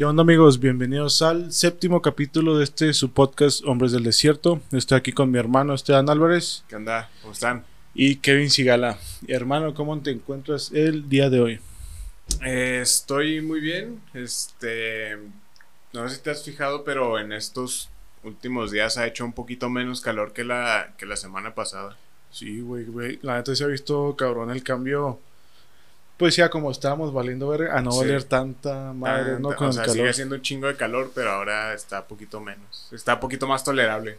¿Qué onda amigos? Bienvenidos al séptimo capítulo de este su podcast Hombres del Desierto. Estoy aquí con mi hermano Esteban Álvarez. ¿Qué onda? ¿Cómo están? Y Kevin Sigala. Hermano, ¿cómo te encuentras el día de hoy? Eh, estoy muy bien. Este, no sé si te has fijado, pero en estos últimos días ha hecho un poquito menos calor que la, que la semana pasada. Sí, güey, güey. La neta se ha visto cabrón el cambio. Pues ya como estábamos valiendo ver a no Sí. valer tanta madre, ¿no? Con o el calor. sigue haciendo un chingo de calor, pero ahora está poquito menos. Está un poquito más tolerable.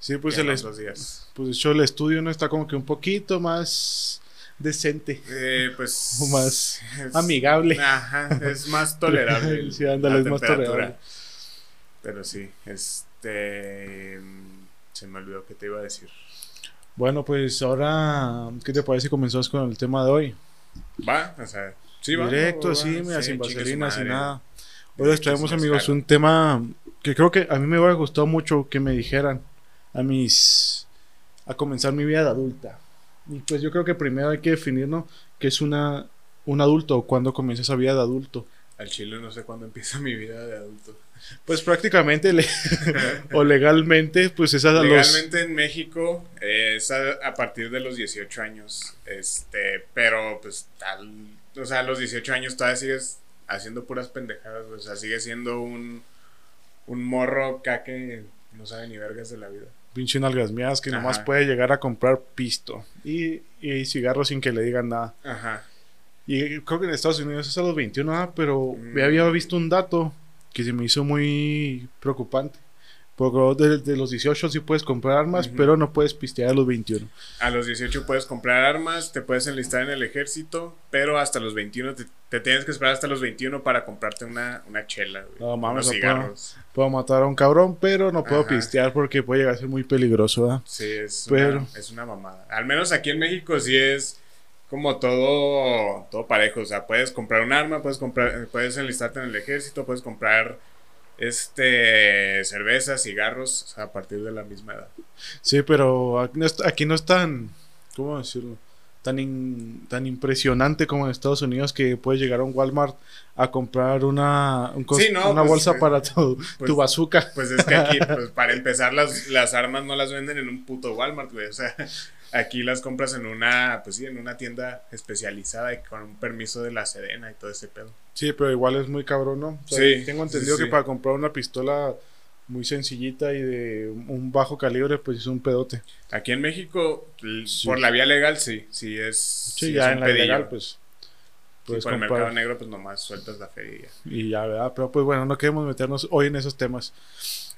Sí, pues el días. pues de hecho el estudio no está como que un poquito más decente. Eh, pues. O más es- amigable. Ajá, es más tolerable. Sí, ándale, es más tolerable. Pero sí, este. Se me olvidó que te iba a decir. Bueno, pues ahora, ¿qué te parece si comenzamos con el tema de hoy? Va, o sea, sí, va. Directo, va, mira, sí, sin vaselina, sin nada. Hoy les traemos, amigos, un tema que creo que a mí me hubiera gustado mucho que me dijeran a mis. a comenzar mi vida de adulta. Y pues yo creo que primero hay que definir, ¿no? ¿Qué es una, un adulto o cuándo comienza esa vida de adulto? Al chile no sé cuándo empieza mi vida de adulto. Pues prácticamente le- o legalmente, pues es a los. Legalmente en México es a, a partir de los 18 años. Este, pero pues tal, o sea, a los 18 años todavía sigues haciendo puras pendejadas, o sea, sigue siendo un un morro que no sabe ni vergas de la vida. Pinche nalgas mías que nomás puede llegar a comprar pisto y, y cigarros sin que le digan nada. Ajá. Y creo que en Estados Unidos es a los 21, ah, pero Mm. había visto un dato que se me hizo muy preocupante. Porque de, de los 18 sí puedes comprar armas, Ujú. pero no puedes pistear a los 21. A los 18 puedes comprar armas, te puedes enlistar en el ejército, pero hasta los 21 te, te tienes que esperar hasta los 21 para comprarte una, una chela, güey, No mames, cigarros. Puedo matar a un cabrón, pero no puedo Ajá. pistear porque puede llegar a ser muy peligroso. ¿verdad? Sí, es, Pero- una, es una mamada. Al menos aquí en México sí es como todo, todo parejo. O sea, puedes comprar un arma, puedes comprar, puedes enlistarte en el ejército, puedes comprar este cervezas, cigarros, o sea, a partir de la misma edad. Sí, pero aquí no, es, aquí no es tan, ¿cómo decirlo? Tan, in- tan impresionante como en Estados Unidos que puedes llegar a un Walmart a comprar una, un cos- Sí, no, una pues, bolsa eh, para tu, pues, tu bazooka. Pues es que aquí, pues para empezar, las, las armas no las venden en un puto Walmart, güey. O sea, aquí las compras en una, pues sí, en una tienda especializada y con un permiso de la Sedena y todo ese pedo. Sí, pero igual es muy cabrón, ¿no? O sea, Sí, Tengo entendido sí, que sí. para comprar una pistola muy sencillita y de un bajo calibre, pues es un pedote. Aquí en México, Sí. por la vía legal, sí, sí es. Sí, sí ya es en un la pedillo. ilegal, pues Sí, puedes por el mercado negro, pues nomás sueltas la feria. y ya, ¿verdad? Pero pues bueno, no queremos meternos hoy en esos temas.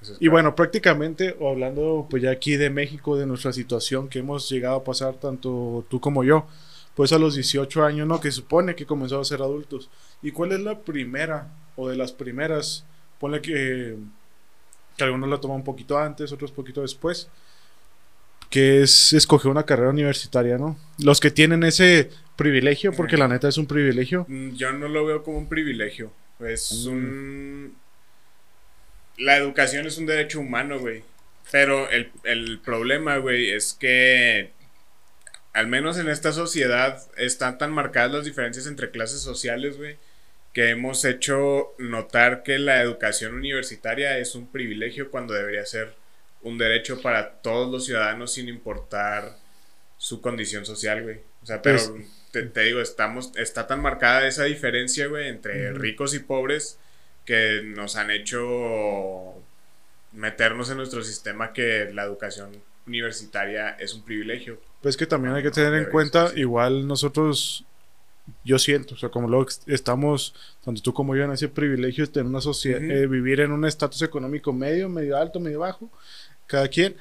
Es Y bueno, prácticamente, o hablando pues ya aquí de México, de nuestra situación que hemos llegado a pasar tanto tú como yo, pues a los 18 años, ¿no? Que supone que comenzamos a ser adultos. ¿Y cuál es la primera o de las primeras? Ponle que, que algunos la toman un poquito antes, otros poquito después, que es escoger una carrera universitaria, ¿no? Los que tienen ese privilegio, porque la neta es un privilegio. Mm, Yo no lo veo como un privilegio. Es Mm. un. La educación es un derecho humano, güey. Pero el, el problema, güey, es que. Al menos en esta sociedad están tan marcadas las diferencias entre clases sociales, güey. Que hemos hecho notar que la educación universitaria es un privilegio cuando debería ser un derecho para todos los ciudadanos sin importar su condición social, güey. O sea, pero Pues- te, te digo, estamos, está tan marcada esa diferencia, güey, entre ricos y pobres que nos han hecho meternos en nuestro sistema que la educación universitaria es un privilegio. Pues que también hay que tener en cuenta, igual nosotros, yo siento, o sea, como luego estamos, tanto tú como yo, en ese privilegio de tener una sociedad, Ujú. vivir en un estatus económico medio, medio alto, medio bajo, cada quien.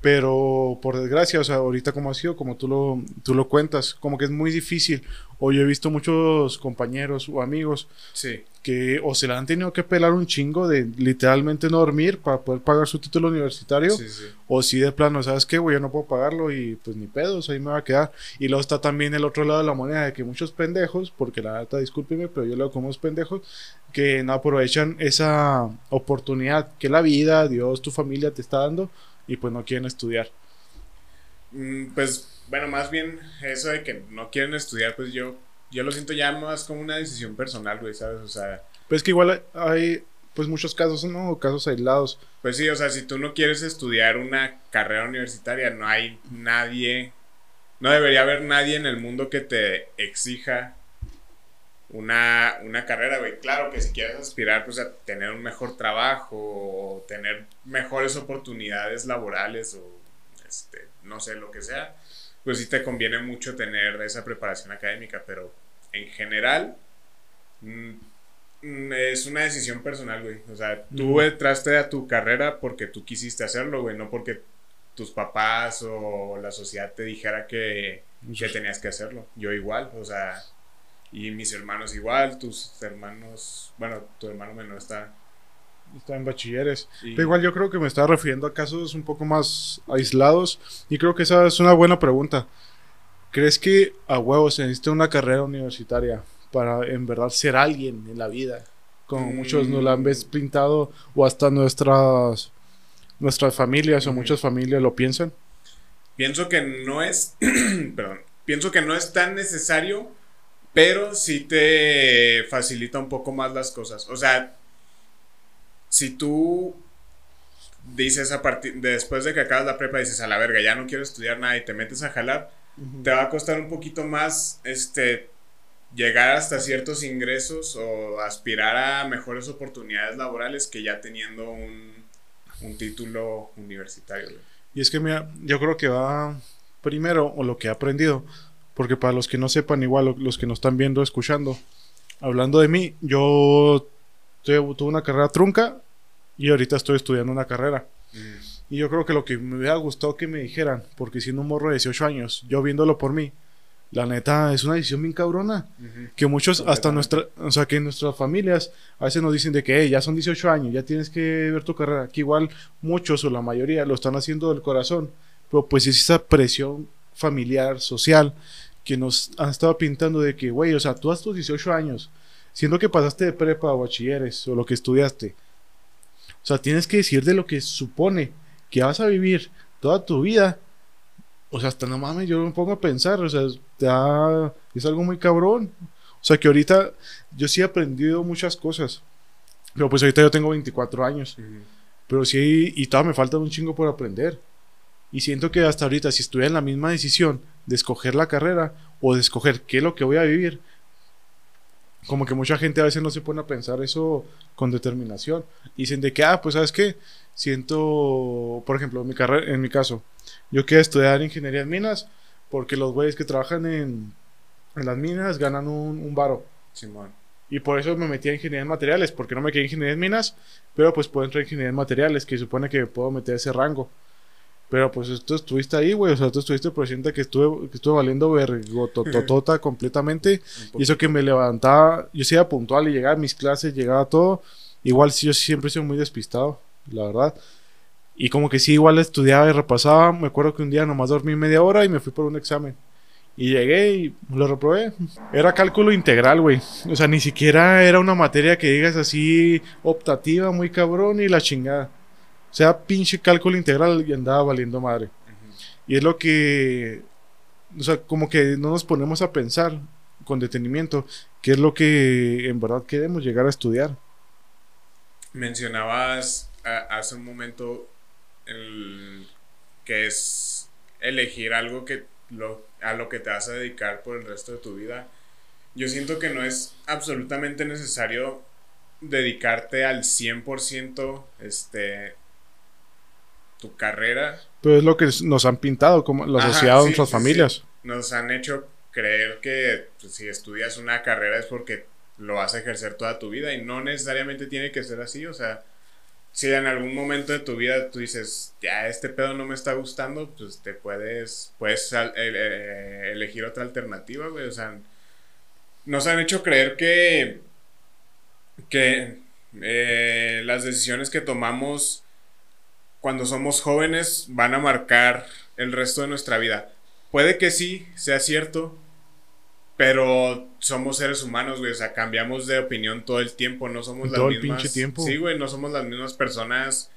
Pero por desgracia, o sea, ahorita como ha sido, como tú lo, tú lo cuentas, como que es muy difícil. O yo he visto muchos compañeros o amigos Sí. que o se la han tenido que pelar un chingo de literalmente no dormir para poder pagar su título universitario. Sí, sí. O si de plano, ¿sabes qué, güey? Yo no puedo pagarlo y pues ni pedos, ahí me va a quedar. Y luego está también el otro lado de la moneda de que muchos pendejos, porque la neta, discúlpeme, pero yo lo como unos pendejos, que no aprovechan esa oportunidad que la vida, Dios, tu familia te está dando y pues no quieren estudiar. Mm, Pues, bueno, más bien eso de que no quieren estudiar, pues yo, yo lo siento ya más como una decisión personal, güey, ¿sabes? O sea, Pero es que igual hay, pues, muchos casos, ¿no? Casos aislados. Pues sí, o sea, si tú no quieres estudiar una carrera universitaria, no hay nadie, no debería haber nadie en el mundo que te exija una, una carrera, güey. Claro que si quieres aspirar, pues, a tener un mejor trabajo o tener mejores oportunidades laborales o, este, no sé, lo que sea, pues sí te conviene mucho tener esa preparación académica, pero en general mm, mm, es una decisión personal, güey. O sea, tú entraste a tu carrera porque tú quisiste hacerlo, güey, no porque tus papás o la sociedad te dijera que, que tenías que hacerlo. Yo igual, o sea, y mis hermanos igual, tus hermanos, bueno, tu hermano menor está está en bachilleres. Pero igual yo creo que me estaba refiriendo a casos un poco más aislados y creo que esa es una buena pregunta. ¿Crees que a huevos se necesita una carrera universitaria para en verdad ser alguien en la vida? Como muchos nos la han pintado o hasta nuestras nuestras familias o muchas familias lo piensan. Pienso que no es, perdón, pienso que no es tan necesario, pero sí te facilita un poco más las cosas. O sea, si tú dices a partir, después de que acabas la prepa, dices a la verga, ya no quiero estudiar nada y te metes a jalar, te va a costar un poquito más, este, llegar hasta ciertos ingresos o aspirar a mejores oportunidades laborales que ya teniendo un, un título universitario. Y es que mira, yo creo que va primero, o lo que he aprendido, porque para los que no sepan, igual los que nos están viendo, escuchando, hablando de mí, yo tuve una carrera trunca y ahorita estoy estudiando una carrera. Mm. Y yo creo que lo que me hubiera gustado que me dijeran, porque siendo un morro de 18 años, yo viéndolo por mí, la neta es una decisión bien cabrona. Que muchos, hasta nuestra, o sea, que nuestras familias a veces nos dicen de que ya son 18 años, ya tienes que ver tu carrera. Que igual muchos o la mayoría lo están haciendo del corazón, pero pues es esa presión familiar, social, que nos han estado pintando de que, güey, o sea, tú has tus 18 años, siendo que pasaste de prepa o bachilleres o lo que estudiaste. O sea, tienes que decir de lo que supone que vas a vivir toda tu vida. O sea, hasta no mames, yo me pongo a pensar, o sea, ya es algo muy cabrón. O sea, que ahorita yo sí he aprendido muchas cosas. Pero pues ahorita yo tengo 24 años. Pero sí, y todavía me falta un chingo por aprender. Y siento que hasta ahorita, si estuviera en la misma decisión de escoger la carrera o de escoger qué es lo que voy a vivir, como que mucha gente a veces no se pone a pensar eso con determinación. Dicen de que, ah, pues sabes qué, siento, por ejemplo, mi, carrera, en mi caso, yo quiero estudiar ingeniería en minas porque los güeyes que trabajan en, en las minas ganan un, un varo. Y por eso me metí a ingeniería en materiales, porque no me quedé en ingeniería en minas, pero pues puedo entrar en ingeniería en materiales, que supone que puedo meter ese rango. Pero pues tú estuviste ahí, güey. O sea, tú estuviste presente que estuve, que estuve valiendo vergototota completamente. Y eso que me levantaba, yo sí era puntual y llegaba a mis clases, llegaba todo. Igual sí, yo siempre he sido muy despistado, la verdad. Y como que sí, igual estudiaba y repasaba. Me acuerdo que un día nomás dormí media hora y me fui por un examen. Y llegué y lo reprobé. Era cálculo integral, güey. O sea, ni siquiera era una materia que digas así optativa, muy cabrón y la chingada. O sea, pinche cálculo integral y andaba valiendo madre. Y es lo que, o sea, como que no nos ponemos a pensar con detenimiento qué es lo que en verdad queremos llegar a estudiar. Mencionabas hace un momento el, que es elegir algo que lo, a lo que te vas a dedicar por el resto de tu vida. Yo siento que no es absolutamente necesario dedicarte al 100% este, tu carrera. Pero es lo que nos han pintado, como la sociedad nuestras familias. Nos han hecho creer que pues, si estudias una carrera es porque lo vas a ejercer toda tu vida y no necesariamente tiene que ser así, o sea, si en algún momento de tu vida tú dices, ya este pedo no me está gustando, pues te puedes, puedes eh, elegir otra alternativa, güey, o sea, nos han hecho creer que, que eh, las decisiones que tomamos cuando somos jóvenes van a marcar el resto de nuestra vida. Puede que sí, sea cierto, pero somos seres humanos, güey, o sea, cambiamos de opinión todo el tiempo, no somos las todo mismas. El pinche tiempo. Sí, güey, no somos las mismas personas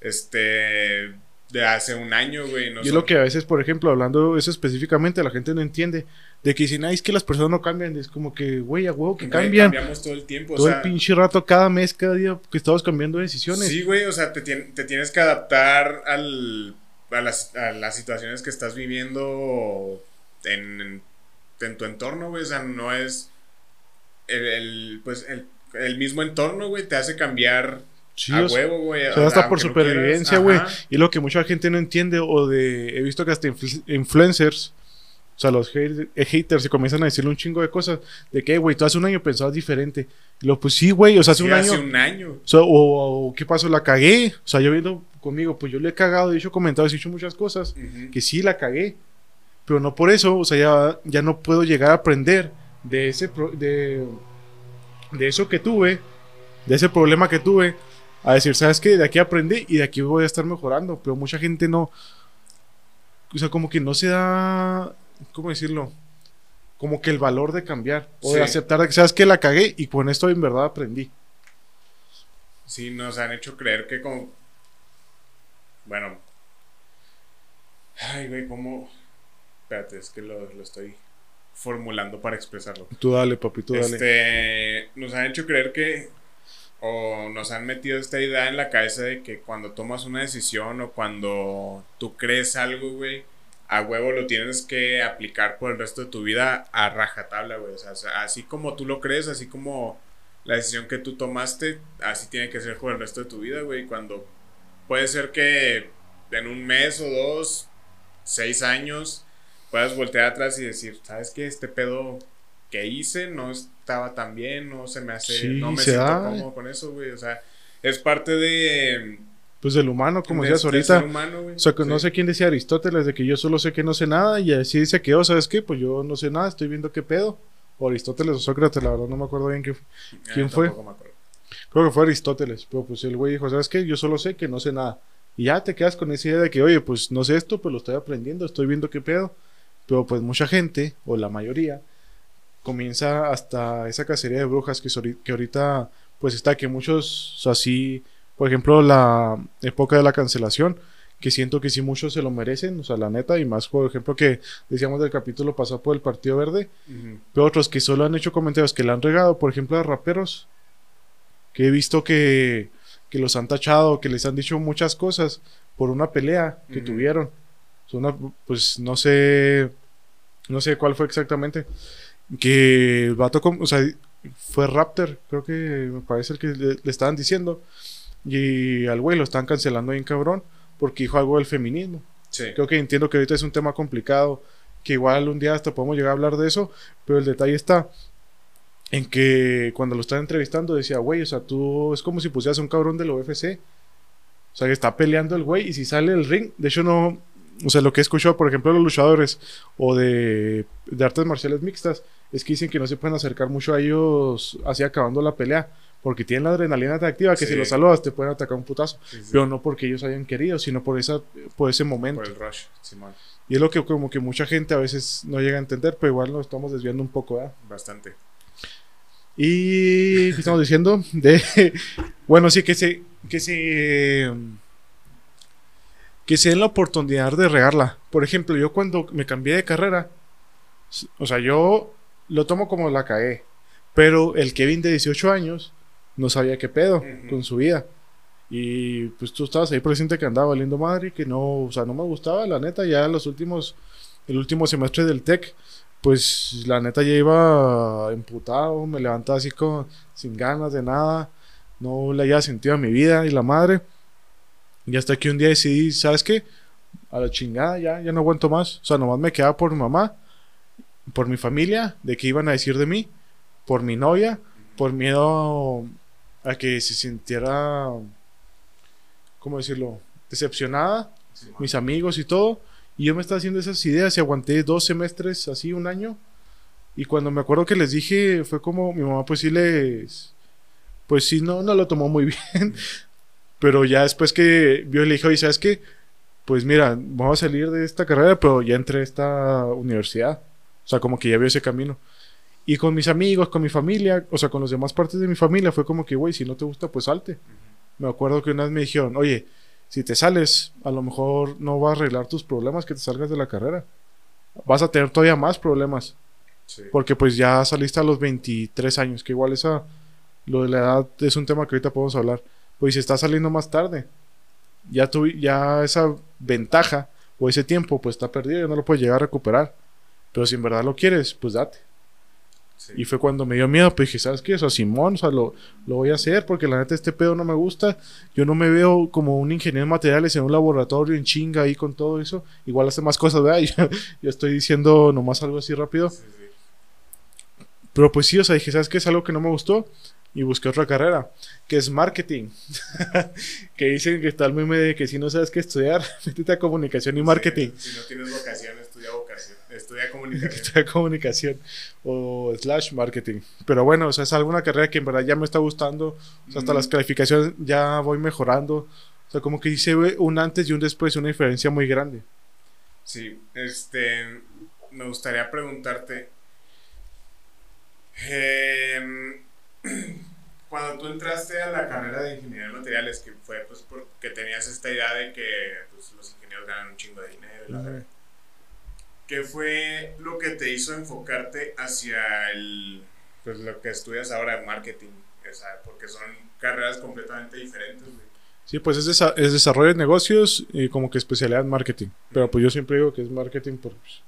este de hace un año, güey. No y es lo que a veces, por ejemplo, hablando eso específicamente, la gente no entiende. De que dicen, ay, es que las personas no cambian. Es como que, güey, a huevo que Güey, cambian. Cambiamos todo el tiempo. Todo o sea, el pinche rato, cada mes, cada día, que estamos cambiando decisiones. Sí, güey, o sea, te, tien- te tienes que adaptar al, a, las, a las situaciones que estás viviendo en, en, en tu entorno, güey. O sea, no es el, el, pues, el, el mismo entorno, güey, te hace cambiar Sí, a huevo, güey. O sea, hasta por supervivencia, güey. Y lo que mucha gente no entiende, o de. He visto que hasta influ- influencers, o sea, los eh, haters, se comienzan a decirle un chingo de cosas. De que, güey, tú hace un año pensabas diferente. Y lo, pues sí, güey, o sea, hace Sí, un hace año. un año. O, sea, o, o, ¿qué pasó? La cagué. O sea, yo viendo conmigo, pues yo le he cagado, he hecho comentarios, he hecho muchas cosas. Que sí, la cagué. Pero no por eso, o sea, ya, ya no puedo llegar a aprender de ese. pro- de, de eso que tuve, de ese problema que tuve, a decir, ¿sabes qué? De aquí aprendí y de aquí voy a estar mejorando. Pero mucha gente no. O sea, como que no se da. ¿Cómo decirlo? Como que el valor de cambiar. O de aceptar de que, ¿sabes que La cagué y con esto en verdad aprendí. Sí, nos han hecho creer que como... Bueno. Ay, güey, ¿cómo...? Espérate, es que lo, lo estoy formulando para expresarlo. Tú dale, papi, tú dale. Este, nos han hecho creer que, o nos han metido esta idea en la cabeza de que cuando tomas una decisión o cuando tú crees algo, güey, a huevo lo tienes que aplicar por el resto de tu vida a rajatabla, güey. O sea, así como tú lo crees, así como la decisión que tú tomaste, así tiene que ser por el resto de tu vida, güey. Cuando puede ser que en un mes o dos, seis años, puedas voltear atrás y decir, ¿sabes qué? Este pedo que hice no estaba tan bien, no se me hace, Sí, no me siento da. cómodo con eso, güey. O sea, es parte de. Pues del humano, como de- decías del ahorita. humano, güey. O sea, que no sé quién decía Aristóteles, de que yo solo sé que no sé nada, y así dice que, oh, ¿sabes qué? Pues yo no sé nada, estoy viendo qué pedo. O Aristóteles o Sócrates, la verdad no me acuerdo bien qué. Ah, ¿quién fue? tampoco me acuerdo. Creo que fue Aristóteles, pero pues el güey dijo, ¿sabes qué? Yo solo sé que no sé nada. Y ya te quedas con esa idea de que, oye, pues no sé esto, pues lo estoy aprendiendo, estoy viendo qué pedo. Pero pues mucha gente, o la mayoría, comienza hasta esa cacería de brujas que, que ahorita, pues está que muchos, así, por ejemplo, la época de la cancelación, que siento que sí muchos se lo merecen, o sea, la neta, y más, por ejemplo, que decíamos del capítulo pasado por el Partido Verde, pero otros que solo han hecho comentarios que le han regado, por ejemplo, a raperos, que he visto que, que los han tachado, que les han dicho muchas cosas por una pelea que tuvieron. Una- pues no sé, no sé cuál fue exactamente. Que el vato, o sea, fue Raptor, creo que me parece el que le, le estaban diciendo. Y al güey lo están cancelando bien cabrón porque dijo algo del feminismo. Sí. Creo que entiendo que ahorita es un tema complicado, que igual un día hasta podemos llegar a hablar de eso, pero el detalle está en que cuando lo están entrevistando decía, güey, o sea, tú es como si pusieras a un cabrón del UFC. O sea, que está peleando el güey y si sale el ring, de hecho no, o sea, lo que he escuchado, por ejemplo, de los luchadores o de, de artes marciales mixtas, es que dicen que no se pueden acercar mucho a ellos así acabando la pelea, porque tienen la adrenalina tan activa que Sí. si los saludas te pueden atacar un putazo, Sí, sí. pero no porque ellos hayan querido, sino por, esa, por ese momento. Por el rush, Simón. Y es lo que como que mucha gente a veces no llega a entender, pero igual nos estamos desviando un poco, ¿verdad? Bastante. Y ¿qué estamos diciendo? De bueno, sí que se que se que se den la oportunidad de regarla. Por ejemplo, yo cuando me cambié de carrera, o sea, yo lo tomo como la cagué, pero el Kevin de 18 años no sabía qué pedo con su vida. Y pues tú estabas ahí presente que andaba valiendo madre, que no, o sea, no me gustaba, la neta, ya los últimos, el último semestre del TEC, pues la neta ya iba emputado, me levantaba así como sin ganas de nada, no le había sentido a mi vida y la madre. Y hasta que un día decidí, ¿sabes qué? A la chingada, ya, ya no aguanto más. O sea, nomás me quedaba por mi mamá, por mi familia, de qué iban a decir de mí, por mi novia, por miedo a que se sintiera, ¿cómo decirlo? Decepcionada, mis amigos y todo. Y yo me estaba haciendo esas ideas y aguanté dos semestres, así un año. Y cuando me acuerdo que les dije, fue como mi mamá, pues sí les. Pues sí, no, no lo tomó muy bien. Pero ya después que vio, le dije, oye, ¿sabes qué? Pues mira, vamos a salir de esta carrera, pero ya entré a esta universidad. O sea, como que ya vio ese camino. Y con mis amigos, con mi familia, o sea, con las demás partes de mi familia, fue como que, güey, si no te gusta, pues salte. Me acuerdo que una vez me dijeron, oye, si te sales, a lo mejor no va a arreglar tus problemas que te salgas de la carrera. Vas a tener todavía más problemas. Porque pues ya saliste a los 23 años, que igual esa, lo de la edad es un tema que ahorita podemos hablar. Pues si estás saliendo más tarde, ya, tu, ya esa ventaja o ese tiempo pues está perdido, ya no lo puedes llegar a recuperar. Pero si en verdad lo quieres, pues date. Y fue cuando me dio miedo, pues dije, ¿sabes qué? O sea, Simón, o sea, lo, lo, voy a hacer porque la neta este pedo no me gusta. Yo no me veo como un ingeniero de materiales en un laboratorio en chinga ahí con todo eso. Igual hace más cosas, ¿verdad? Yo, yo estoy diciendo nomás algo así rápido. Pero pues sí, o sea, dije, ¿sabes qué? Es algo que no me gustó y busqué otra carrera, que es marketing. que dicen que está el meme de que si no sabes qué estudiar, métete a comunicación y marketing. si no tienes vocación, estudia vocación, estudia comunicación. estudia comunicación o slash marketing. Pero bueno, o sea, es alguna carrera que en verdad ya me está gustando. O sea, hasta las calificaciones ya voy mejorando. O sea, como que dice un antes y un después, una diferencia muy grande. Sí, este, me gustaría preguntarte, eh, cuando tú entraste a la carrera de ingeniería de materiales, que fue pues porque tenías esta idea de que pues, los ingenieros ganan un chingo de dinero, ¿qué fue lo que te hizo enfocarte hacia el, pues, lo que estudias ahora en marketing? O sea, porque son carreras completamente diferentes, Sí, pues es, es, desarrollo de negocios y como que especialidad en marketing. Pero pues yo siempre digo que es marketing por, pues,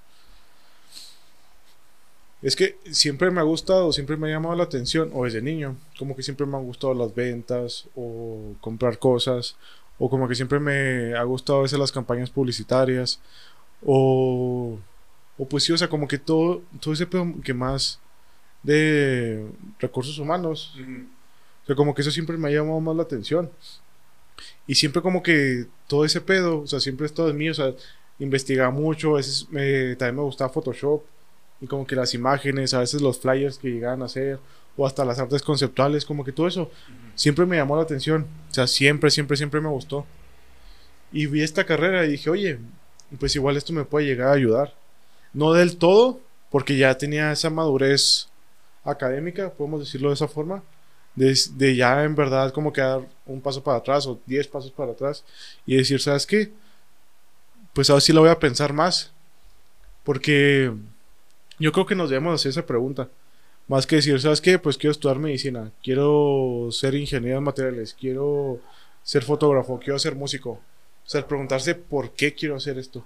es que siempre me ha gustado, siempre me ha llamado la atención, o desde niño, como que siempre me han gustado las ventas, o comprar cosas, o como que siempre me ha gustado a veces las campañas publicitarias, o, o pues sí, o sea, como que todo, todo ese pedo que más de recursos humanos, o sea, como que eso siempre me ha llamado más la atención. Y siempre como que todo ese pedo, o sea, siempre es todo mío, o sea, investigaba mucho, a veces me, también me gustaba Photoshop y como que las imágenes, a veces los flyers que llegaban a hacer, o hasta las artes conceptuales, como que todo eso, siempre me llamó la atención. O sea, siempre, siempre, siempre me gustó. Y vi esta carrera y dije, oye, pues igual esto me puede llegar a ayudar. No del todo, porque ya tenía esa madurez académica, podemos decirlo de esa forma, de, de, ya en verdad como que dar un paso para atrás o diez pasos para atrás y decir, ¿sabes qué? Pues ahora sí lo voy a pensar más, porque yo creo que nos debemos hacer esa pregunta. Más que decir, ¿sabes qué? Pues quiero estudiar medicina, quiero ser ingeniero en materiales, quiero ser fotógrafo, quiero ser músico. O sea, preguntarse por qué quiero hacer esto.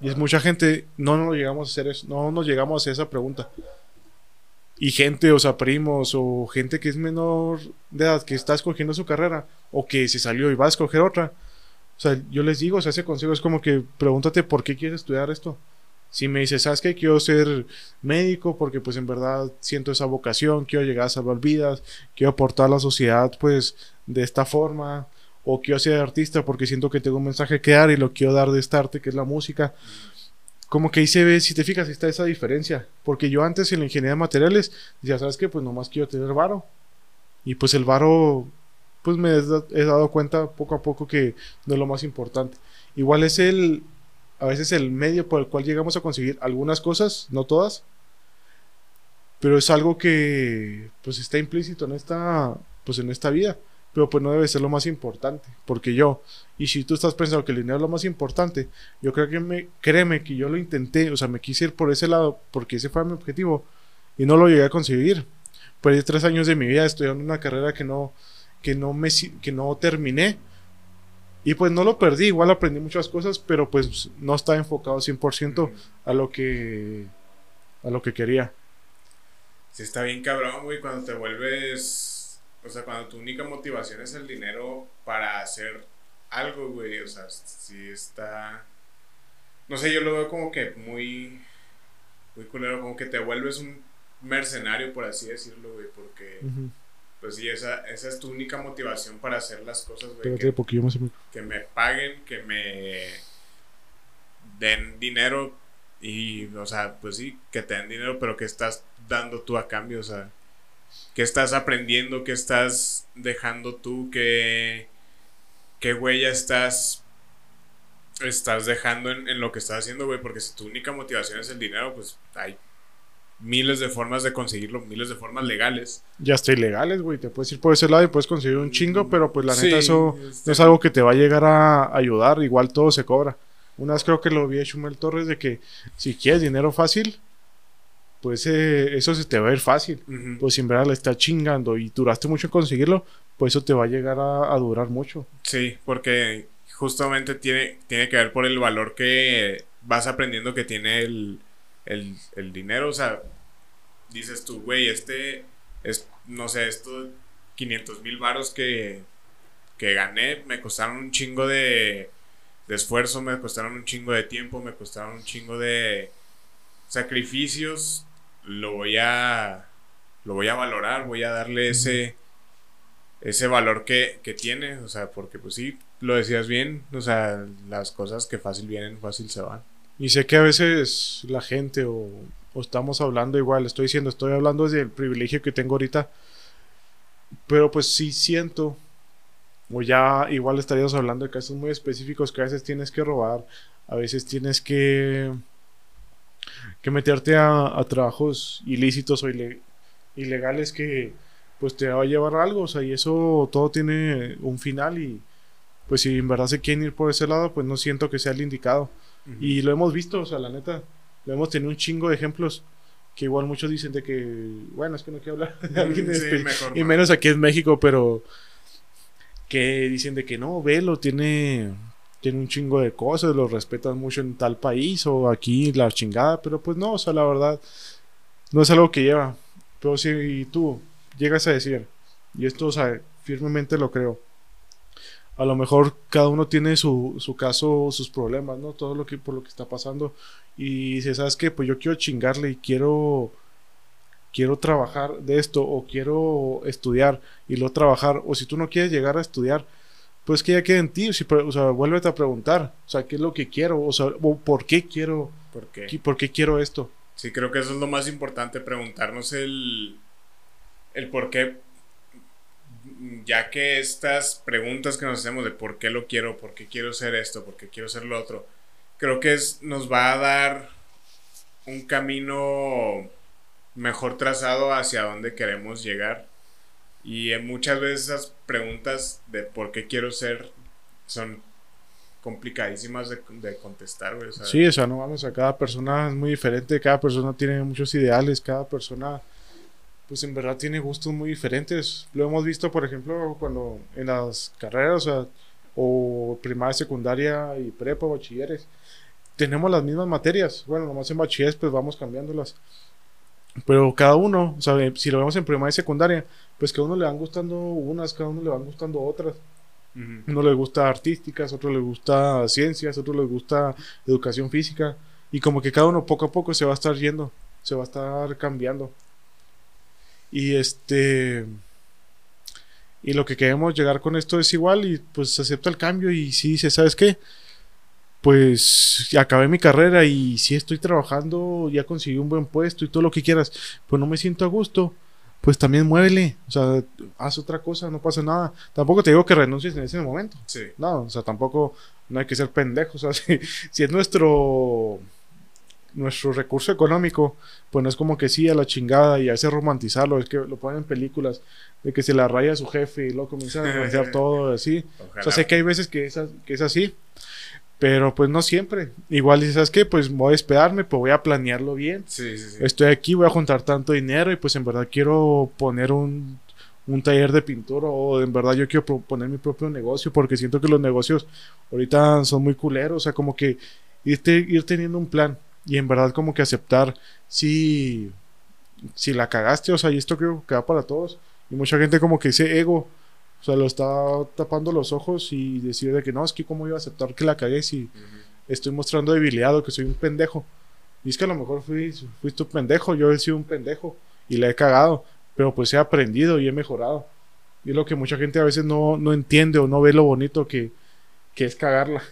Y es mucha gente, no nos llegamos a hacer eso, no nos llegamos a hacer esa pregunta. Y gente, o sea, primos, o gente que es menor de edad, que está escogiendo su carrera, o que se salió y va a escoger otra. O sea, yo les digo, o sea, ese consejo es como que pregúntate por qué quieres estudiar esto. Si me dices, ¿sabes qué? Quiero ser médico porque pues en verdad siento esa vocación, quiero llegar a salvar vidas, quiero aportar a la sociedad pues de esta forma, o quiero ser artista porque siento que tengo un mensaje que dar y lo quiero dar de este arte que es la música. Como que ahí se ve, si te fijas, está esa diferencia. Porque yo antes en la ingeniería de materiales decía, ¿sabes qué? Pues nomás quiero tener varo. Y pues el varo, pues me he dado cuenta poco a poco que no es lo más importante. Igual es el, a veces el medio por el cual llegamos a conseguir algunas cosas, no todas, pero es algo que pues está implícito en esta pues en esta vida, pero pues no debe ser lo más importante, porque yo y si tú estás pensando que el dinero es lo más importante, yo creo que me créeme que yo lo intenté, o sea, me quise ir por ese lado porque ese fue mi objetivo y no lo llegué a conseguir. Perdí tres años de mi vida estudiando una carrera que no que no me que no terminé y pues no lo perdí, igual aprendí muchas cosas, pero pues no estaba enfocado 100% a lo que a lo que quería. Sí, está bien cabrón, güey, cuando te vuelves, o sea, cuando tu única motivación es el dinero para hacer algo, güey, o sea, sí está no sé, yo lo veo como que muy muy culero, como que te vuelves un mercenario por así decirlo, güey, porque pues sí, esa, esa es tu única motivación para hacer las cosas, güey. Que, que me paguen, que me den dinero y, o sea, pues sí, que te den dinero, pero que estás dando tú a cambio, o sea, que estás aprendiendo, que estás dejando tú, que, qué huella estás, estás dejando en, en lo que estás haciendo, güey, porque si tu única motivación es el dinero, pues, ay, miles de formas de conseguirlo, miles de formas legales. Ya está ilegales, güey. Te puedes ir por ese lado y puedes conseguir un chingo, pero pues la neta eso no es algo que te va a llegar a ayudar. Igual todo se cobra. Una vez creo que lo vi a Chumel Torres de que si quieres dinero fácil, pues eh, eso se te va a ir fácil. Pues si en verdad le está chingando y duraste mucho en conseguirlo, pues eso te va a llegar a, durar mucho. Sí, porque justamente tiene, tiene que ver por el valor que vas aprendiendo que tiene el, el, dinero. O sea, dices tú, güey, este es, no sé, estos 500 mil varos que, que gané me costaron un chingo de de esfuerzo, me costaron un chingo de tiempo, me costaron un chingo de sacrificios, lo voy a lo voy a valorar, voy a darle ese ese valor que, que tiene, o sea, porque pues sí, lo decías bien, o sea, las cosas que fácil vienen, fácil se van. Y sé que a veces la gente o, estamos hablando igual, estoy diciendo, estoy hablando desde el privilegio que tengo ahorita, pero pues sí siento o ya igual estaríamos hablando de casos muy específicos que a veces tienes que robar, a veces tienes que, que meterte a, trabajos ilícitos o ilegales que pues te va a llevar algo, o sea, y eso todo tiene un final y pues si en verdad se quieren ir por ese lado, pues no siento que sea el indicado. Y lo hemos visto, o sea, la neta, lo hemos tenido un chingo de ejemplos que igual muchos dicen de que, bueno, es que no quiero hablar de alguien y menos aquí en México, pero que dicen de que no, Velo tiene, tiene un chingo de cosas, lo respetan mucho en tal país o aquí la chingada, pero pues no, o sea, la verdad, no es algo que lleva. Pero si tú llegas a decir, y esto, o sea, firmemente lo creo, a lo mejor cada uno tiene su, su caso, sus problemas, ¿no? Todo lo que por lo que está pasando. Y dice, ¿sabes qué? Pues yo quiero chingarle y quiero quiero trabajar de esto o quiero estudiar y lo trabajar o si tú no quieres llegar a estudiar pues que ya quede en ti, si, o sea, vuélvete a preguntar, o sea, ¿qué es lo que quiero? O sea, ¿por qué quiero? ¿Por qué? ¿Por qué quiero esto? Sí, creo que eso es lo más importante, preguntarnos el, el por qué, ya que estas preguntas que nos hacemos de por qué lo quiero, por qué quiero ser esto, por qué quiero ser lo otro, creo que es, nos va a dar un camino mejor trazado hacia dónde queremos llegar. Y muchas veces esas preguntas de por qué quiero ser son complicadísimas de, contestar, güey. Sí, o sea, no vamos a cada persona es muy diferente, cada persona tiene muchos ideales, cada persona, pues en verdad tiene gustos muy diferentes. Lo hemos visto, por ejemplo, cuando en las carreras, o, sea, o primaria, secundaria y prepa, bachilleres, tenemos las mismas materias. Bueno, nomás en bachilleres, pues vamos cambiándolas. Pero cada uno, o sea, si lo vemos en primaria y secundaria, pues cada uno le van gustando unas, cada uno le van gustando otras. Uno le gusta artísticas, otro le gusta ciencias, otro le gusta educación física. Y como que cada uno poco a poco se va a estar yendo, se va a estar cambiando. Y este. Y lo que queremos llegar con esto es igual y pues acepta el cambio y si dice, ¿sabes qué? pues acabé mi carrera y si estoy trabajando, ya conseguí un buen puesto y todo lo que quieras, pues no me siento a gusto, pues también muévele, o sea, haz otra cosa, no pasa nada. Tampoco te digo que renuncies en ese momento. Sí. No, o sea, tampoco no hay que ser pendejos, o sea, si, es nuestro nuestro recurso económico, pues no es como que sí a la chingada y a ese romantizarlo, es que lo ponen en películas de que se la raya a su jefe y luego comienza a hacer todo así. O sea, sé que hay veces que es, que es así, pero pues no siempre. Igual dices, ¿sabes qué? Pues voy a esperarme, pues voy a planearlo bien. Sí, sí, sí. Estoy aquí, voy a juntar tanto dinero y pues en verdad quiero poner un, un taller de pintura o en verdad yo quiero poner mi propio negocio porque siento que los negocios ahorita son muy culeros. O sea, como que ir teniendo un plan y en verdad como que aceptar si, si la cagaste. O sea, y esto creo que va para todos. Y mucha gente como que dice ego o sea, lo está tapando los ojos y decir de que no, es que cómo iba a aceptar que la cagué si estoy mostrando debilidad o que soy un pendejo. Y es que a lo mejor fui, fuiste un pendejo, yo he sido un pendejo y la he cagado, pero pues he aprendido y he mejorado. Y es lo que mucha gente a veces no, no entiende o no ve lo bonito que, que es cagarla.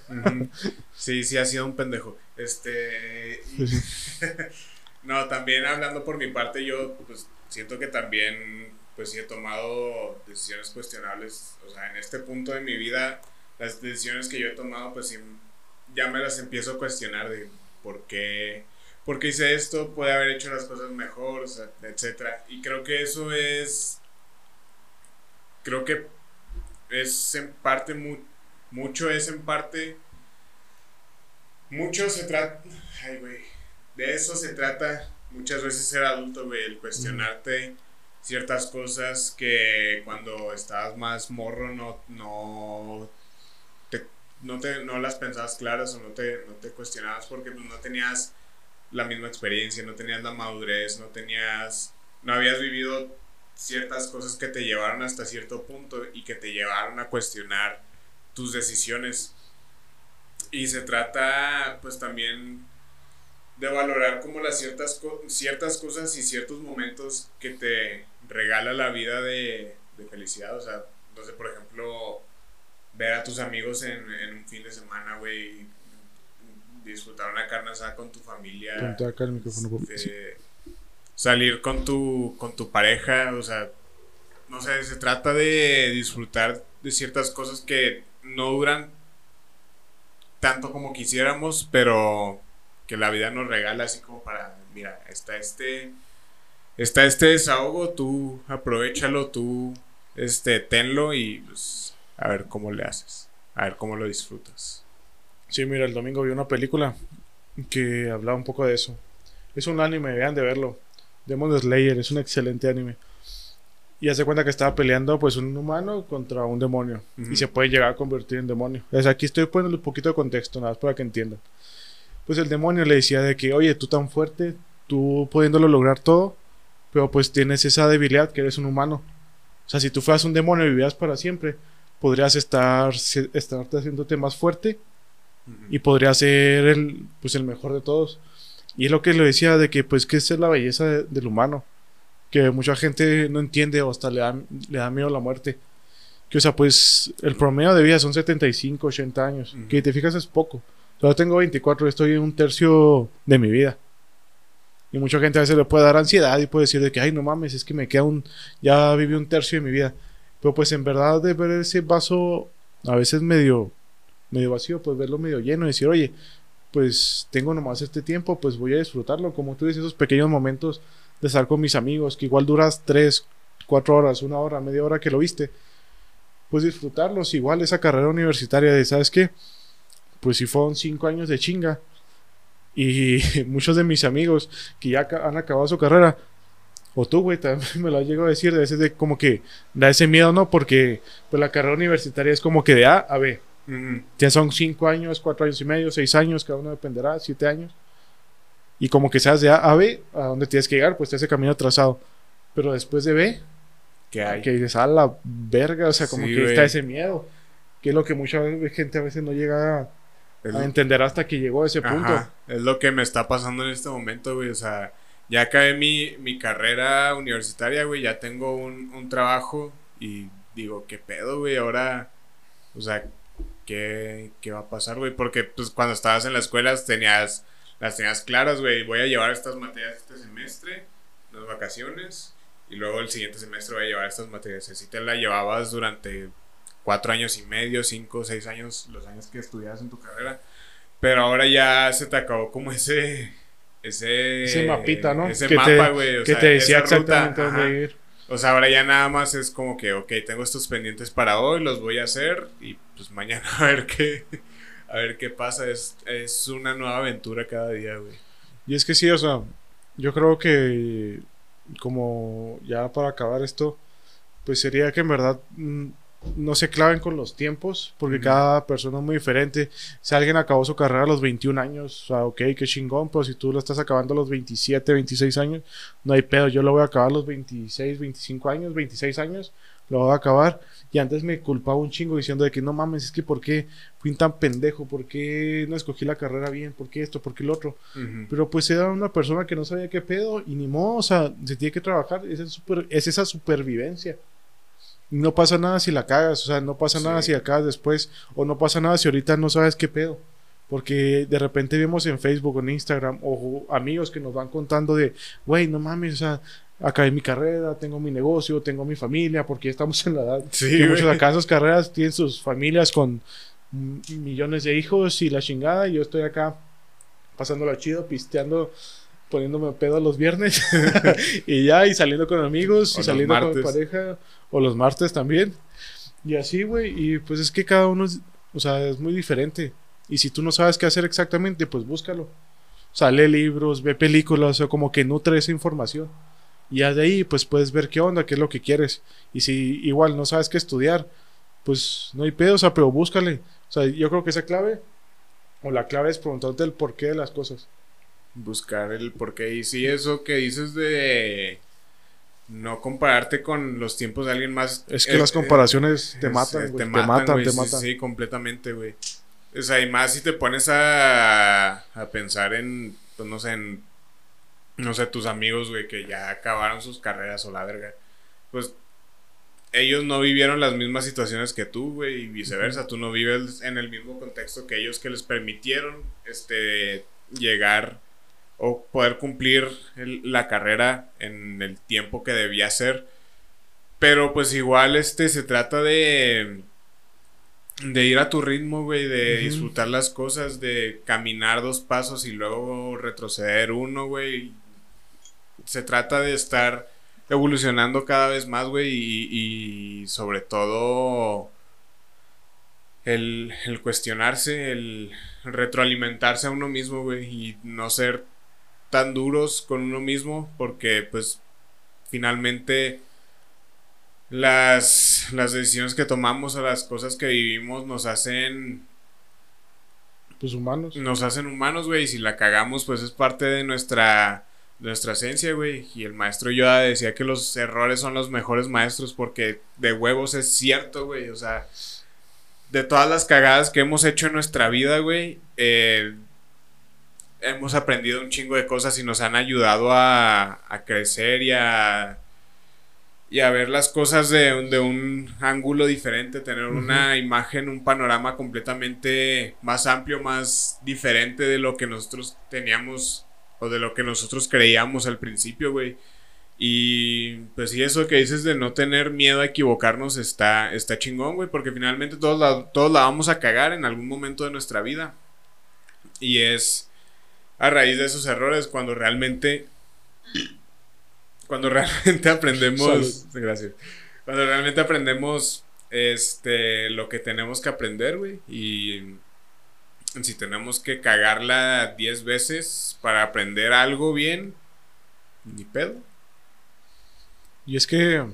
Sí, sí, ha sido un pendejo. Este. no, también hablando por mi parte, yo pues siento que también pues sí he tomado decisiones cuestionables. O sea, en este punto de mi vida, las decisiones que yo he tomado, pues sí, ya me las empiezo a cuestionar de por qué, ¿por qué hice esto? Puede haber hecho las cosas mejor, o sea, etcétera. Y creo que eso es, creo que es en parte, mucho es en parte, mucho se trata, ay, güey, de eso se trata. Muchas veces ser adulto, güey, el cuestionarte ciertas cosas que cuando estabas más morro no, no, te, no, te, no las pensabas claras o no te, no te cuestionabas porque pues, no tenías la misma experiencia, no tenías la madurez, no tenías, no habías vivido ciertas cosas que te llevaron hasta cierto punto y que te llevaron a cuestionar tus decisiones. Y se trata pues también de valorar como las ciertas, ciertas cosas y ciertos momentos que te regala la vida de, felicidad. O sea, no sé, por ejemplo, ver a tus amigos en, un fin de semana, güey, disfrutar una carne asada con tu familia. Este, salir con tu, con tu pareja, o sea, no sé, se trata de disfrutar de ciertas cosas que no duran tanto como quisiéramos, pero que la vida nos regala así como para, mira, está este está este desahogo, tú aprovechalo, tú este, tenlo y pues, a ver cómo le haces, a ver cómo lo disfrutas. Sí, mira, el domingo vi una película que hablaba un poco de eso. Es un anime, vean de verlo. Demon Slayer, es un excelente anime. Y hace cuenta que estaba peleando pues un humano contra un demonio. Y se puede llegar a convertir en demonio. Es aquí estoy poniendo un poquito de contexto, nada más para que entiendan. Pues el demonio le decía de que, oye, tú tan fuerte, tú pudiéndolo lograr todo, pero pues tienes esa debilidad que eres un humano. O sea, si tú fueras un demonio y vivías para siempre, podrías estar estarte haciéndote más fuerte y podrías ser el, pues el mejor de todos. Y es lo que le decía de que pues que esa es la belleza del humano, que mucha gente no entiende o hasta le da, le da miedo la muerte. Que o sea, pues el promedio de vida son 75, 80 años, que te fijas es poco. Yo tengo 24, estoy en un tercio de mi vida. Y mucha gente a veces le puede dar ansiedad y puede decir de que, ay, no mames, es que me queda un, ya viví un tercio de mi vida. Pero pues en verdad de ver ese vaso a veces medio, medio vacío, pues verlo medio lleno y decir, oye, pues tengo nomás este tiempo, pues voy a disfrutarlo. Como tú dices, esos pequeños momentos de estar con mis amigos, que igual duras tres, cuatro horas, una hora, media hora que lo viste, pues disfrutarlos. Igual esa carrera universitaria de, ¿sabes qué? Pues si fueron cinco años de chinga y muchos de mis amigos que ya han acabado su carrera, o tú, güey, también me lo llego a decir, de veces de como que da ese miedo, ¿no? Porque pues la carrera universitaria es como que de A a B. Ya son cinco años, cuatro años y medio, seis años, cada uno dependerá, siete años. Y como que seas de A a B, a donde tienes que llegar, pues te ese camino trazado. Pero después de B, ¿qué hay? Que dices, a la verga, o sea, como que está ese miedo. Que es lo que mucha gente a veces no llega a a entender hasta que llegó a ese punto. Es lo que me está pasando en este momento, güey. O sea, ya acabé mi, mi carrera universitaria, güey. Ya tengo un, un trabajo y digo, ¿qué pedo, güey? Ahora, o sea, ¿qué, ¿qué va a pasar, güey? Porque pues cuando estabas en la escuela tenías, las tenías claras, güey. Voy a llevar estas materias este semestre, las vacaciones. Y luego el siguiente semestre voy a llevar estas materias. Así te la llevabas durante cuatro años y medio, cinco, seis años, los años que estudias en tu carrera. Pero ahora ya se te acabó como ese. Ese, ese mapita, ¿no? Ese mapa, güey. Que te decía exactamente dónde ir. O sea, ahora ya nada más es como que, ok, tengo estos pendientes para hoy, los voy a hacer y pues mañana a ver qué, a ver qué pasa. Es, es una nueva aventura cada día, güey. Y es que sí, o sea, yo creo que como ya para acabar esto, pues sería que en verdad mm, no se claven con los tiempos, porque cada persona es muy diferente. Si alguien acabó su carrera a los 21 años, o sea, ok, qué chingón, pero si tú lo estás acabando a los 27, 26 años, no hay pedo. Yo lo voy a acabar a los 26, 25 años, 26 años, lo voy a acabar. Y antes me culpaba un chingo diciendo de que no mames, es que ¿por qué fui tan pendejo? ¿Por qué no escogí la carrera bien? ¿Por qué esto? ¿Por qué el otro? Pero pues era una persona que no sabía qué pedo y ni modo, o sea, se tiene que trabajar, es, es esa supervivencia. No pasa nada si la cagas, o sea, no pasa nada si acabas después, o no pasa nada si ahorita no sabes qué pedo. Porque de repente vemos en Facebook o en Instagram o amigos que nos van contando de, güey, no mames, o sea, acabé mi carrera, tengo mi negocio, tengo mi familia, porque estamos en la edad. Sí, que muchos acá esas carreras tienen sus familias con millones de hijos y la chingada, y yo estoy acá pasándola chido, pisteando, poniéndome pedo los viernes y ya, y saliendo con amigos, y saliendo con mi pareja, o los martes también. Y así, güey, y pues es que cada uno, es, o sea, es muy diferente. Y si tú no sabes qué hacer exactamente, pues búscalo. O sea, lee libros, ve películas, o como que nutre esa información. Y ya de ahí, pues puedes ver qué onda, qué es lo que quieres. Y si igual no sabes qué estudiar, pues no hay pedo, o sea, pero búscale. O sea, yo creo que esa clave, o la clave es preguntarte el porqué de las cosas. Buscar el porqué. Y si eso que dices de no compararte con los tiempos de alguien más. Es que las comparaciones te, matan, te, matan, te matan, Sí, completamente, güey. O sea, y más si te pones a, a pensar en, pues no sé, en, no sé, tus amigos, güey, que ya acabaron sus carreras o la verga. Pues ellos no vivieron las mismas situaciones que tú, güey, y viceversa. Tú no vives en el mismo contexto que ellos que les permitieron este, llegar o poder cumplir la carrera en el tiempo que debía ser. Pero pues igual este se trata de de ir a tu ritmo, güey, de disfrutar las cosas, de caminar dos pasos y luego retroceder uno, güey. Se trata de estar evolucionando cada vez más, güey, y, sobre todo el, el, cuestionarse, el retroalimentarse a uno mismo, güey, y no ser tan duros con uno mismo, porque pues finalmente las, las decisiones que tomamos o las cosas que vivimos nos hacen pues humanos. Nos hacen humanos, güey, y si la cagamos pues es parte de nuestra nuestra esencia, güey. Y el maestro Yoda decía que los errores son los mejores maestros porque de huevos es cierto, güey. O sea, de todas las cagadas que hemos hecho en nuestra vida, güey, eh, hemos aprendido un chingo de cosas y nos han ayudado a, a crecer y a, y a ver las cosas de, de un ángulo diferente, tener una imagen, un panorama completamente más amplio, más diferente de lo que nosotros teníamos o de lo que nosotros creíamos al principio, güey. Y pues sí, eso que dices de no tener miedo a equivocarnos está, está chingón, güey, porque finalmente todos la, todos la vamos a cagar en algún momento de nuestra vida. Y es a raíz de esos errores cuando realmente... Cuando realmente aprendemos... Gracias. Cuando realmente aprendemos este, lo que tenemos que aprender, güey. Y si tenemos que cagarla 10 veces para aprender algo bien, ni pedo. Y es que,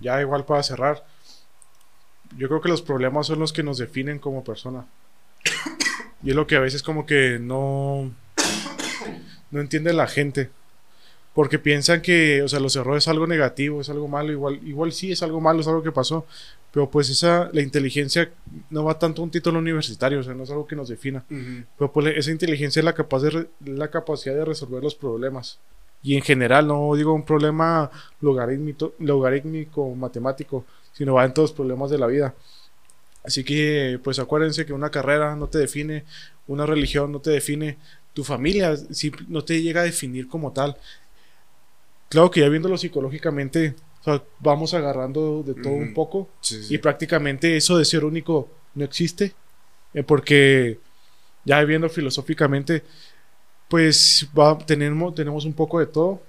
ya igual para cerrar, yo creo que los problemas son los que nos definen como persona. Y es lo que a veces como que no, no entiende la gente. Porque piensan que, o sea, los errores es algo negativo, es algo malo, igual, igual sí es algo malo, es algo que pasó, pero pues esa, la inteligencia no va tanto a un título universitario, o sea, no es algo que nos defina. Pero pues esa inteligencia es la, capaz de la capacidad de resolver los problemas. Y en general, no digo un problema logarítmico, logarítmico matemático, sino va en todos los problemas de la vida. Así que, pues acuérdense que una carrera no te define, una religión no te define, tu familia no te llega a definir como tal. Claro que ya viéndolo psicológicamente, o sea, vamos agarrando de todo un poco. Y prácticamente eso de ser único no existe. Eh, porque ya viendo filosóficamente, pues va, tenemos, tenemos un poco de todo.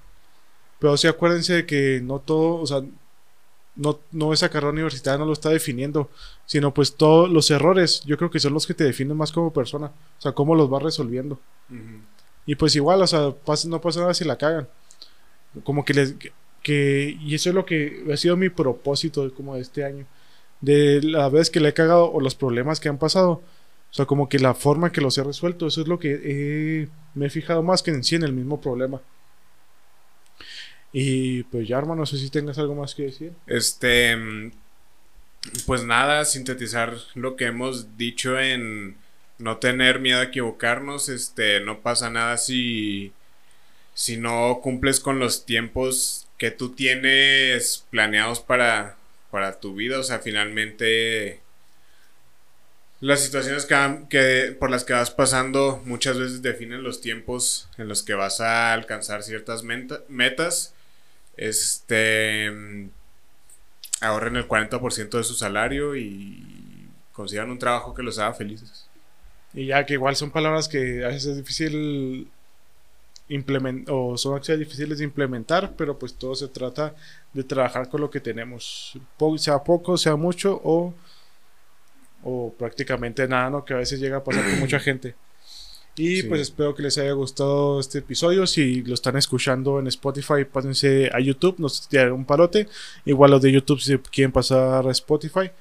Pero sí acuérdense de que no todo, o sea, no, no esa carrera universitaria no lo está definiendo, sino pues todos los errores, yo creo que son los que te definen más como persona. O sea, cómo los vas resolviendo. Y pues igual, o sea, no pasa nada si la cagan. Como que les que, y eso es lo que ha sido mi propósito como de este año, de la vez que le he cagado o los problemas que han pasado, o sea, como que la forma que los he resuelto, eso es lo que me he fijado más que en sí en el mismo problema. Y pues ya, hermano, no sé si tengas algo más que decir. Este, pues nada, sintetizar lo que hemos dicho en no tener miedo a equivocarnos, este, no pasa nada si si no cumples con los tiempos que tú tienes planeados para, para tu vida. O sea, finalmente las situaciones que, por las que vas pasando muchas veces definen los tiempos en los que vas a alcanzar ciertas metas. Este ahorren el 40% de su salario y consigan un trabajo que los haga felices. Y ya que igual son palabras que a veces es difícil o son acciones difíciles de implementar, pero pues todo se trata de trabajar con lo que tenemos, sea poco, sea mucho o, o prácticamente nada, ¿no? Que a veces llega a pasar con mucha gente. Y Sí. pues espero que les haya gustado este episodio. Si lo están escuchando en Spotify, pásense a YouTube, nos tiran un palote. Igual los de YouTube si quieren pasar a Spotify.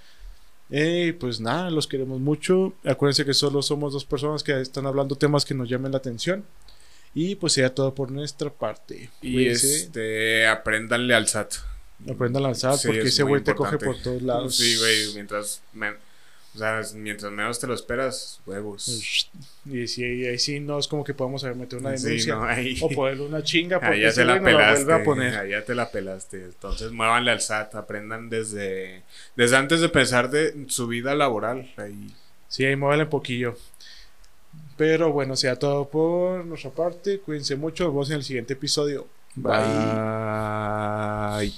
Eh, pues nada, los queremos mucho. Acuérdense que solo somos dos personas que están hablando temas que nos llamen la atención. Y pues sería todo por nuestra parte. Y Cuídense, este, apréndanle al SAT. aprendan a lanzar Sí, porque es ese güey te coge por todos lados. Sí, güey, mientras, me- o sea, mientras menos te lo esperas, huevos. Y si ahí sí no es como que podamos haber metido una Sí, denuncia. no, ahí, O ponerle una chinga porque ahí ya te la no la pelaste. a poner. ahí ya te la pelaste. Entonces, muévanle al SAT, aprendan desde, desde antes de pensar de su vida laboral. Ahí. Sí, ahí muévele un poquillo. Pero bueno, sea todo por nuestra parte. Cuídense mucho. Nos vemos en el siguiente episodio. Bye. Bye.